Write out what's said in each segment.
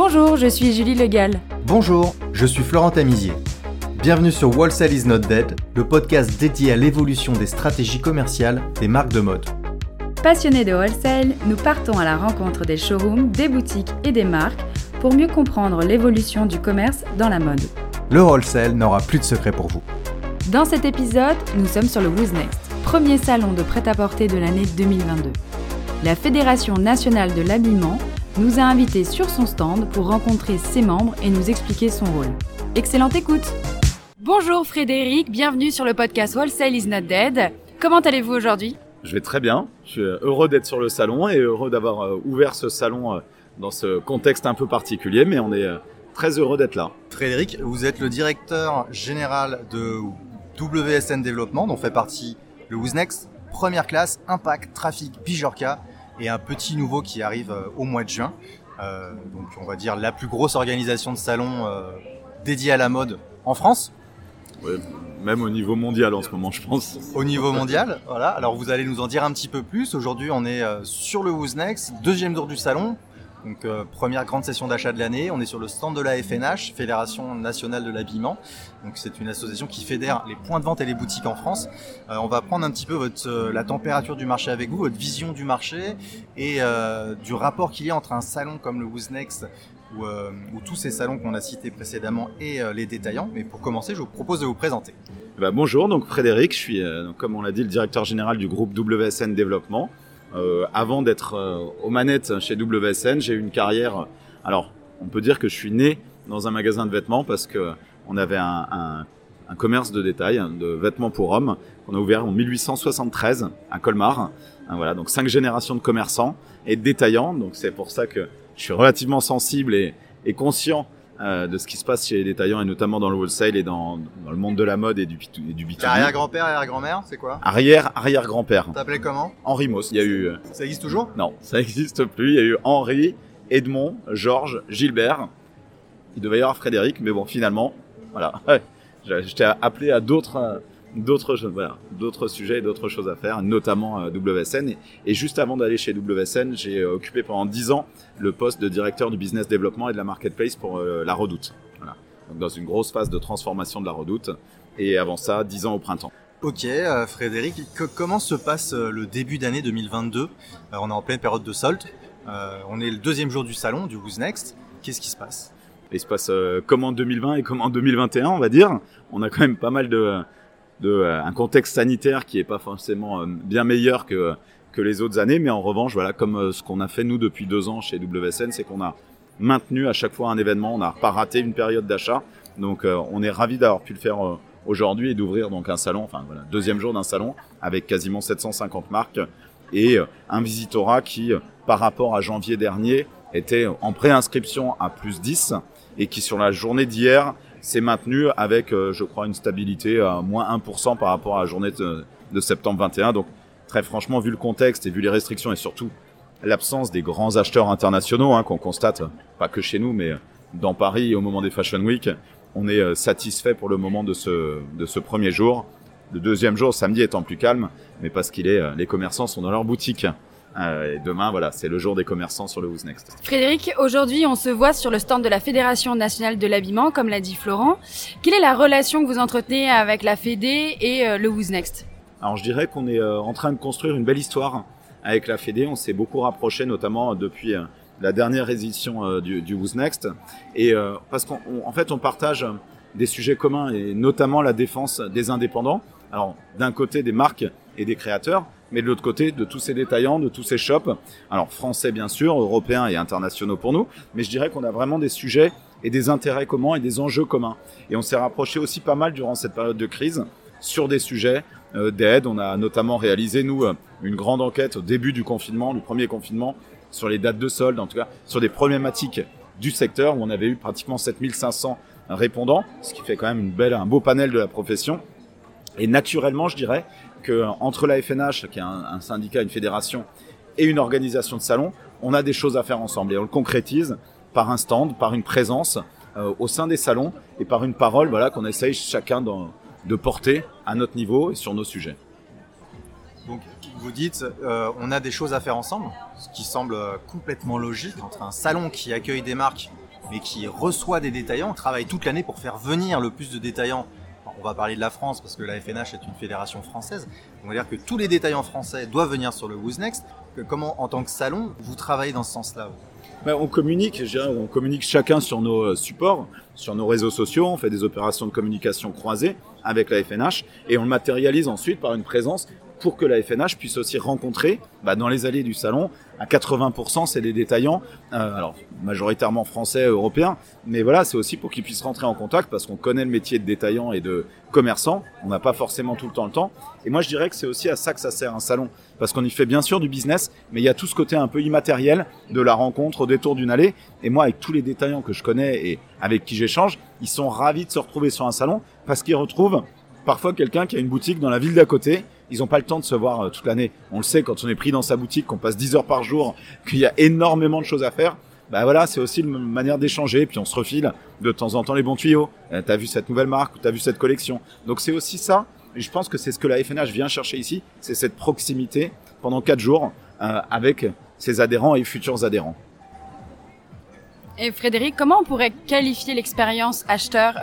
Bonjour, je suis Julie Legal. Bonjour, je suis Florent Tamizier. Bienvenue sur Wholesale is not dead, le podcast dédié à l'évolution des stratégies commerciales des marques de mode. Passionnés de wholesale, nous partons à la rencontre des showrooms, des boutiques et des marques pour mieux comprendre l'évolution du commerce dans la mode. Le wholesale n'aura plus de secret pour vous. Dans cet épisode, nous sommes sur le Who's Next, premier salon de prêt-à-porter de l'année 2022. La Fédération nationale de l'habillement nous a invités sur son stand pour rencontrer ses membres et nous expliquer son rôle. Excellente écoute Bonjour Frédéric, bienvenue sur le podcast Wholesale is not dead. Comment allez-vous aujourd'hui? Je vais très bien, je suis heureux d'être sur le salon et heureux d'avoir euh, ouvert ce salon euh, dans ce contexte un peu particulier, mais on est euh, très heureux d'être là. Frédéric, vous êtes le directeur général de WSN Développement, dont fait partie le Next, première classe, Impact, Trafic, Bijorka, et un petit nouveau qui arrive euh, au mois de juin. Euh, donc on va dire la plus grosse organisation de salon euh, dédiée à la mode en France. Ouais, même au niveau mondial en ce moment, je pense. Au niveau mondial, voilà. Alors vous allez nous en dire un petit peu plus. Aujourd'hui, on est sur le Who's Next, deuxième tour du salon. Donc euh, première grande session d'achat de l'année, on est sur le stand de la FNH, Fédération nationale de l'habillement. Donc c'est une association qui fédère les points de vente et les boutiques en France. Euh, on va prendre un petit peu euh, la température du marché avec vous, votre vision du marché et du rapport qu'il y a entre un salon comme le Who's Next ou, tous ces salons qu'on a cités précédemment et les détaillants. Mais pour commencer, je vous propose de vous présenter. Eh ben, bonjour, donc Frédéric, je suis, comme on l'a dit, le directeur général du groupe WSN Développement. Euh, avant d'être euh, aux manettes chez WSN, j'ai eu une carrière. Alors, on peut dire que je suis né dans un magasin de vêtements parce que on avait un, un, un commerce de détail de vêtements pour hommes qu'on a ouvert en 1873 à Colmar. Hein, voilà, donc cinq générations de commerçants et de détaillants. Donc c'est pour ça que je suis relativement sensible et, et conscient euh, de ce qui se passe chez les détaillants et notamment dans le wholesale et dans, dans le monde de la mode et du, et du B2B. Arrière-grand-père, arrière-grand-mère, c'est quoi? Arrière, arrière-grand-père. T'appelais comment? Henri Moss. Il y a eu. Euh, Ça existe toujours? Non, ça n'existe plus. Il y a eu Henri, Edmond, Georges, Gilbert. Il devait y avoir Frédéric, mais bon, finalement, voilà. J'étais appelé à d'autres euh, d'autres voilà, d'autres sujets, d'autres choses à faire, notamment euh, WSN. Et, juste avant d'aller chez WSN, j'ai euh, occupé pendant 10 ans le poste de directeur du business développement et de la marketplace pour euh, la Redoute. Voilà. Donc dans une grosse phase de transformation de la Redoute. Et avant ça, 10 ans au printemps. Ok, Frédéric, comment se passe le début d'année 2022 On est en pleine période de solde. on est le deuxième jour du salon, du Who's Next. Qu'est-ce qui se passe? Il se passe comme en 2020 et comme en 2021, on va dire. On a quand même pas mal de, de euh, un contexte sanitaire qui est pas forcément euh, bien meilleur que que les autres années, mais en revanche, voilà, comme euh, ce qu'on a fait nous depuis deux ans chez WSN, c'est qu'on a maintenu à chaque fois un événement, on n'a pas raté une période d'achat, donc on est ravi d'avoir pu le faire aujourd'hui et d'ouvrir donc un salon, enfin voilà, deuxième jour d'un salon avec quasiment 750 marques et un visitorat qui, par rapport à janvier dernier, était en préinscription à plus 10 et qui sur la journée d'hier c'est maintenu avec, euh, je crois, une stabilité à moins 1% par rapport à la journée de, septembre 21. Donc, très franchement, vu le contexte et vu les restrictions et surtout l'absence des grands acheteurs internationaux hein, qu'on constate, pas que chez nous, mais dans Paris au moment des Fashion Week, on est euh, satisfait pour le moment de ce, de ce premier jour. Le deuxième jour, samedi étant plus calme, mais parce qu'il est, euh, les commerçants sont dans leur boutique. Euh, et demain, voilà, c'est le jour des commerçants sur le Who's Next. Frédéric, aujourd'hui, on se voit sur le stand de la Fédération nationale de l'habillement, comme l'a dit Florent. Quelle est la relation que vous entretenez avec la Fédé et euh, le Who's Next? Alors, je dirais qu'on est euh, en train de construire une belle histoire avec la Fédé. On s'est beaucoup rapproché, notamment depuis la dernière édition du, du Who's Next. Et parce qu'en fait, on partage des sujets communs et notamment la défense des indépendants. Alors, d'un côté, des marques et des créateurs, mais de l'autre côté, de tous ces détaillants, de tous ces shops, alors français bien sûr, européens et internationaux pour nous, mais je dirais qu'on a vraiment des sujets et des intérêts communs et des enjeux communs. Et on s'est rapproché aussi pas mal durant cette période de crise sur des sujets euh, d'aide. On a notamment réalisé, nous, euh, une grande enquête au début du confinement, du premier confinement, sur les dates de solde, en tout cas sur des problématiques du secteur où on avait eu pratiquement 7500 répondants, ce qui fait quand même une belle, un beau panel de la profession. Et naturellement, je dirais, entre la FNH, qui est un, syndicat, une fédération, et une organisation de salon, on a des choses à faire ensemble. Et on le concrétise par un stand, par une présence euh, au sein des salons et par une parole voilà, qu'on essaye chacun de, porter à notre niveau et sur nos sujets. Donc, vous dites, euh, on a des choses à faire ensemble, ce qui semble complètement logique entre un salon qui accueille des marques mais qui reçoit des détaillants, travaille toute l'année pour faire venir le plus de détaillants. On va parler de la France parce que la FNH est une fédération française. On va dire que tous les détaillants français doivent venir sur le Who's Next. Comment, en tant que salon, vous travaillez dans ce sens-là ben, on communique, on communique chacun sur nos euh, supports, sur nos réseaux sociaux, on fait des opérations de communication croisées avec la FNH et on le matérialise ensuite par une présence pour que la FNH puisse aussi rencontrer bah, dans les allées du salon. À 80%, c'est des détaillants, euh, alors majoritairement français, européens, mais voilà, c'est aussi pour qu'ils puissent rentrer en contact parce qu'on connaît le métier de détaillant et de commerçant. On n'a pas forcément tout le temps le temps. Et moi, je dirais que c'est aussi à ça que ça sert un salon, parce qu'on y fait bien sûr du business, mais il y a tout ce côté un peu immatériel de la rencontre au détour d'une allée. Et moi, avec tous les détaillants que je connais et avec qui j'échange, ils sont ravis de se retrouver sur un salon parce qu'ils retrouvent parfois quelqu'un qui a une boutique dans la ville d'à côté ils n'ont pas le temps de se voir euh, toute l'année. On le sait quand on est pris dans sa boutique, qu'on passe 10 heures par jour, qu'il y a énormément de choses à faire. Bah voilà, c'est aussi une manière d'échanger, puis on se refile de temps en temps les bons tuyaux. Euh, t'as vu cette nouvelle marque, ou t'as vu cette collection. Donc c'est aussi ça. Et je pense que c'est ce que la FNH vient chercher ici, c'est cette proximité pendant quatre jours euh, avec ses adhérents et futurs adhérents. Et Frédéric, comment on pourrait qualifier l'expérience acheteur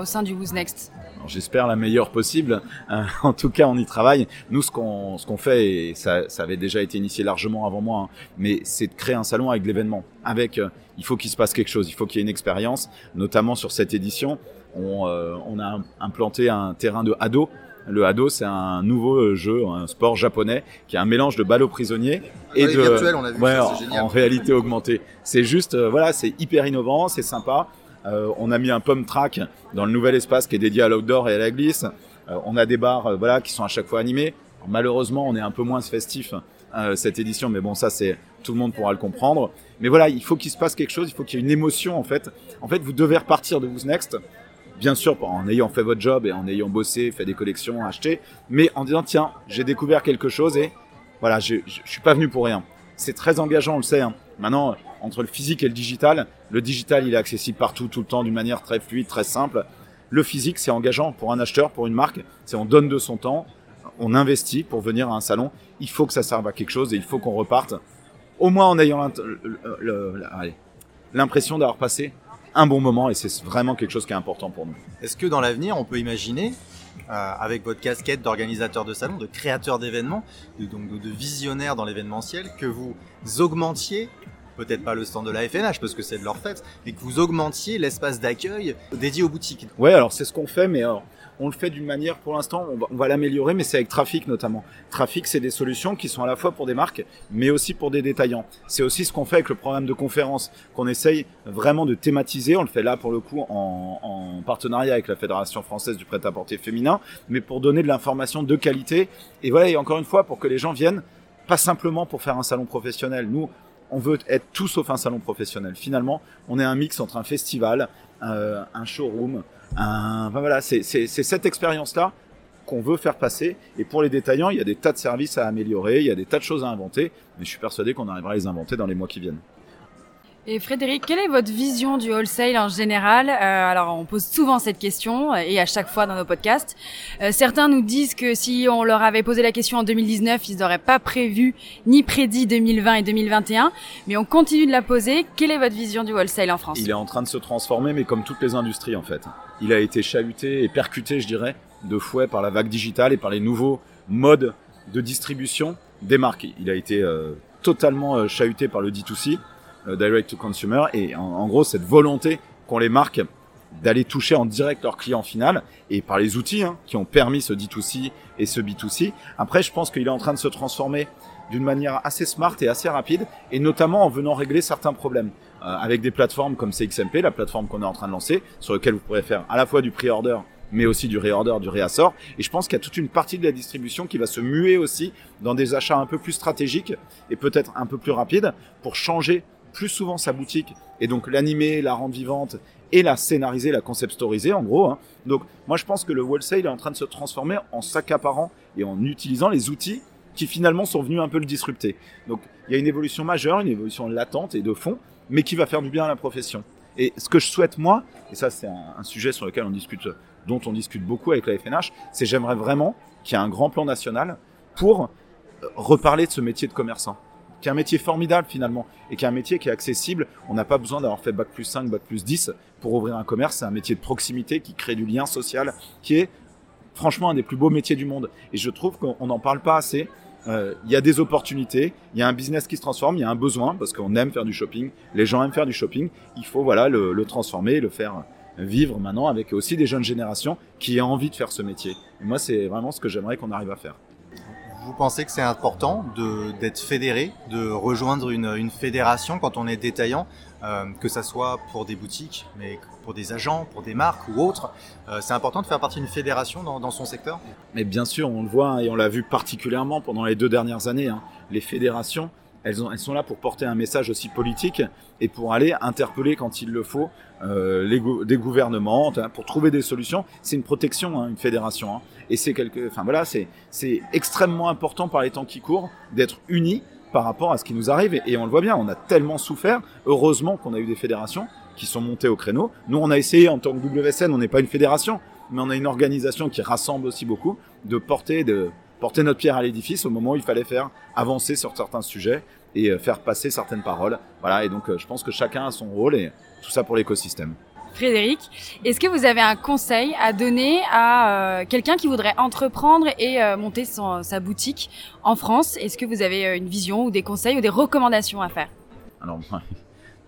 au sein du Who's Next? J'espère la meilleure possible. Euh, en tout cas, on y travaille. Nous, ce qu'on ce qu'on fait, et ça, ça avait déjà été initié largement avant moi, hein, mais c'est de créer un salon avec l'événement. Avec, euh, il faut qu'il se passe quelque chose, il faut qu'il y ait une expérience. Notamment sur cette édition, on, euh, on a implanté un terrain de ado. Le ado, c'est un nouveau jeu, un sport japonais qui est un mélange de ballot prisonnier et de virtuel, on a vu, ouais, en, en, réalité augmentée. C'est juste, voilà, c'est hyper innovant, c'est sympa. Euh, on a mis un pump track dans le nouvel espace qui est dédié à l'outdoor et à la glisse. Euh, on a des bars euh, voilà, qui sont à chaque fois animés. malheureusement, on est un peu moins festif cette édition, mais bon, ça, c'est tout le monde pourra le comprendre. Mais voilà, il faut qu'il se passe quelque chose, il faut qu'il y ait une émotion en fait. En fait, vous devez repartir de Who's Next, bien sûr en ayant fait votre job et en ayant bossé, fait des collections, acheté, mais en disant tiens, j'ai découvert quelque chose et voilà, je, je, suis pas venu pour rien. C'est très engageant, on le sait. Hein. Maintenant, entre le physique et le digital. Le digital, il est accessible partout, tout le temps, d'une manière très fluide, très simple. Le physique, c'est engageant pour un acheteur, pour une marque. C'est on donne de son temps, on investit pour venir à un salon. Il faut que ça serve à quelque chose et il faut qu'on reparte, au moins en ayant l'impression d'avoir passé un bon moment et c'est vraiment quelque chose qui est important pour nous. Est-ce que dans l'avenir, on peut imaginer euh, avec votre casquette d'organisateur de salon, de créateur d'événements, de, donc de visionnaire dans l'événementiel, que vous augmentiez peut-être pas le stand de la FNH parce que c'est de leur fête, mais que vous augmentiez l'espace d'accueil dédié aux boutiques. Ouais, alors c'est ce qu'on fait, mais alors, on le fait d'une manière, pour l'instant, on va, l'améliorer, mais c'est avec Trafic notamment. Trafic, c'est des solutions qui sont à la fois pour des marques, mais aussi pour des détaillants. C'est aussi ce qu'on fait avec le programme de conférence, qu'on essaye vraiment de thématiser. On le fait là, pour le coup, en, en partenariat avec la Fédération française du prêt-à-porter féminin, mais pour donner de l'information de qualité. Et voilà, et encore une fois, pour que les gens viennent, pas simplement pour faire un salon professionnel. Nous, on veut être tout sauf un salon professionnel. Finalement, on est un mix entre un festival, euh, un showroom, un, voilà, c'est cette expérience-là qu'on veut faire passer. Et pour les détaillants, il y a des tas de services à améliorer, il y a des tas de choses à inventer, mais je suis persuadé qu'on arrivera à les inventer dans les mois qui viennent. Et Frédéric, quelle est votre vision du wholesale en général? Euh, Alors, on pose souvent cette question et à chaque fois dans nos podcasts. Euh, certains nous disent que si on leur avait posé la question en 2019, ils n'auraient pas prévu ni prédit 2020 et 2021. Mais on continue de la poser. Quelle est votre vision du wholesale en France? Il est en train de se transformer, mais comme toutes les industries en fait. Il a été chahuté et percuté, je dirais, de fouet par la vague digitale et par les nouveaux modes de distribution des marques. Il a été euh, totalement chahuté par le D2C euh, direct to consumer, et en, gros cette volonté qu'ont les marques d'aller toucher en direct leur client final et par les outils hein, qui ont permis ce D2C et ce B2C. Après, je pense qu'il est en train de se transformer d'une manière assez smart et assez rapide, et notamment en venant régler certains problèmes. Euh, avec des plateformes comme CXMP, la plateforme qu'on est en train de lancer, sur lequel vous pourrez faire à la fois du pre-order, mais aussi du réorder, du réassort. Et je pense qu'il y a toute une partie de la distribution qui va se muer aussi dans des achats un peu plus stratégiques et peut-être un peu plus rapides pour changer plus souvent sa boutique et donc l'animer, la rendre vivante et la scénariser, la concept storiser en gros. Hein. Donc moi je pense que le wholesale est en train de se transformer en s'accaparant et en utilisant les outils qui finalement sont venus un peu le disrupter. Donc il y a une évolution majeure, une évolution latente et de fond, mais qui va faire du bien à la profession. Et ce que je souhaite moi, et ça c'est un, sujet sur lequel on discute, dont on discute beaucoup avec la FNH, c'est j'aimerais vraiment qu'il y ait un grand plan national pour reparler de ce métier de commerçant qui est un métier formidable finalement, et qui est un métier qui est accessible. On n'a pas besoin d'avoir fait bac plus 5, bac plus 10 pour ouvrir un commerce. C'est un métier de proximité qui crée du lien social, qui est franchement un des plus beaux métiers du monde. Et je trouve qu'on n'en parle pas assez. Euh, il y a des opportunités, il y a un business qui se transforme, il y a un besoin parce qu'on aime faire du shopping, les gens aiment faire du shopping. Il faut voilà le, le transformer, le faire vivre maintenant avec aussi des jeunes générations qui ont envie de faire ce métier. Et moi, c'est vraiment ce que j'aimerais qu'on arrive à faire. Vous pensez que c'est important d'être fédéré, de rejoindre une, fédération quand on est détaillant, euh, que ça soit pour des boutiques, mais pour des agents, pour des marques ou autres euh, C'est important de faire partie d'une fédération dans, son secteur? Mais bien sûr, on le voit et on l'a vu particulièrement pendant les deux dernières années. Hein. Les fédérations, elles, ont, elles, sont là pour porter un message aussi politique et pour aller interpeller quand il le faut euh, les go des gouvernements pour trouver des solutions. C'est une protection, hein, une fédération. Hein. Et c'est quelque, enfin voilà, c'est extrêmement important par les temps qui courent d'être unis par rapport à ce qui nous arrive. Et, et, on le voit bien, on a tellement souffert. Heureusement qu'on a eu des fédérations qui sont montées au créneau. Nous, on a essayé en tant que WSN, on n'est pas une fédération, mais on a une organisation qui rassemble aussi beaucoup, de porter de porter notre pierre à l'édifice au moment où il fallait faire avancer sur certains sujets et faire passer certaines paroles. Voilà, et donc je pense que chacun a son rôle et tout ça pour l'écosystème. Frédéric, est-ce que vous avez un conseil à donner à euh, quelqu'un qui voudrait entreprendre et euh, monter son, sa boutique en France? Est-ce que vous avez une vision ou des conseils ou des recommandations à faire? Alors,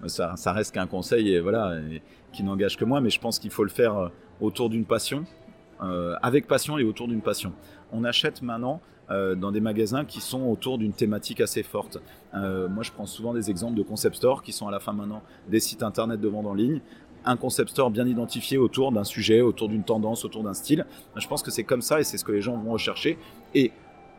ça, ça reste qu'un conseil et voilà, et, qui n'engage que moi, mais je pense qu'il faut le faire autour d'une passion, euh, avec passion et autour d'une passion. On achète maintenant euh, dans des magasins qui sont autour d'une thématique assez forte. Euh, moi, je prends souvent des exemples de concept stores qui sont à la fin maintenant des sites internet de vente en ligne. Un concept store bien identifié autour d'un sujet, autour d'une tendance, autour d'un style. Je pense que c'est comme ça et c'est ce que les gens vont rechercher. Et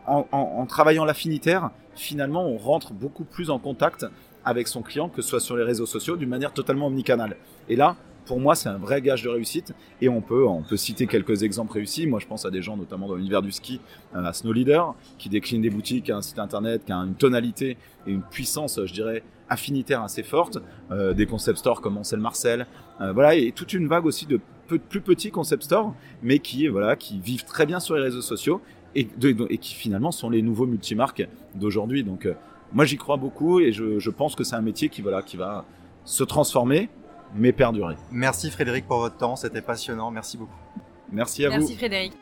en, en, en travaillant l'affinitaire, finalement, on rentre beaucoup plus en contact avec son client, que ce soit sur les réseaux sociaux, d'une manière totalement omnicanale. Et là, pour moi, c'est un vrai gage de réussite. Et on peut, on peut citer quelques exemples réussis. Moi, je pense à des gens, notamment dans l'univers du ski, à Snow Leader, qui décline des boutiques à un site internet, qui a une tonalité et une puissance, je dirais, affinitaire assez forte. Euh, des concept stores comme Ansel Marcel. Euh, voilà, et toute une vague aussi de plus petits concept stores, mais qui, voilà, qui vivent très bien sur les réseaux sociaux et, qui finalement sont les nouveaux multimarques d'aujourd'hui. Donc, euh, moi, j'y crois beaucoup et je, je pense que c'est un métier qui, voilà, qui va se transformer mais perdurer. Merci Frédéric pour votre temps, c'était passionnant, merci beaucoup. Merci à Merci vous. Merci Frédéric.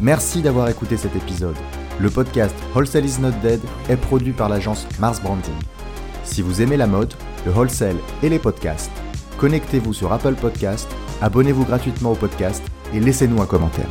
Merci d'avoir écouté cet épisode. Le podcast Wholesale is not dead est produit par l'agence Mars Branding. Si vous aimez la mode, le wholesale et les podcasts, connectez-vous sur Apple Podcast, abonnez-vous gratuitement au podcast et laissez-nous un commentaire.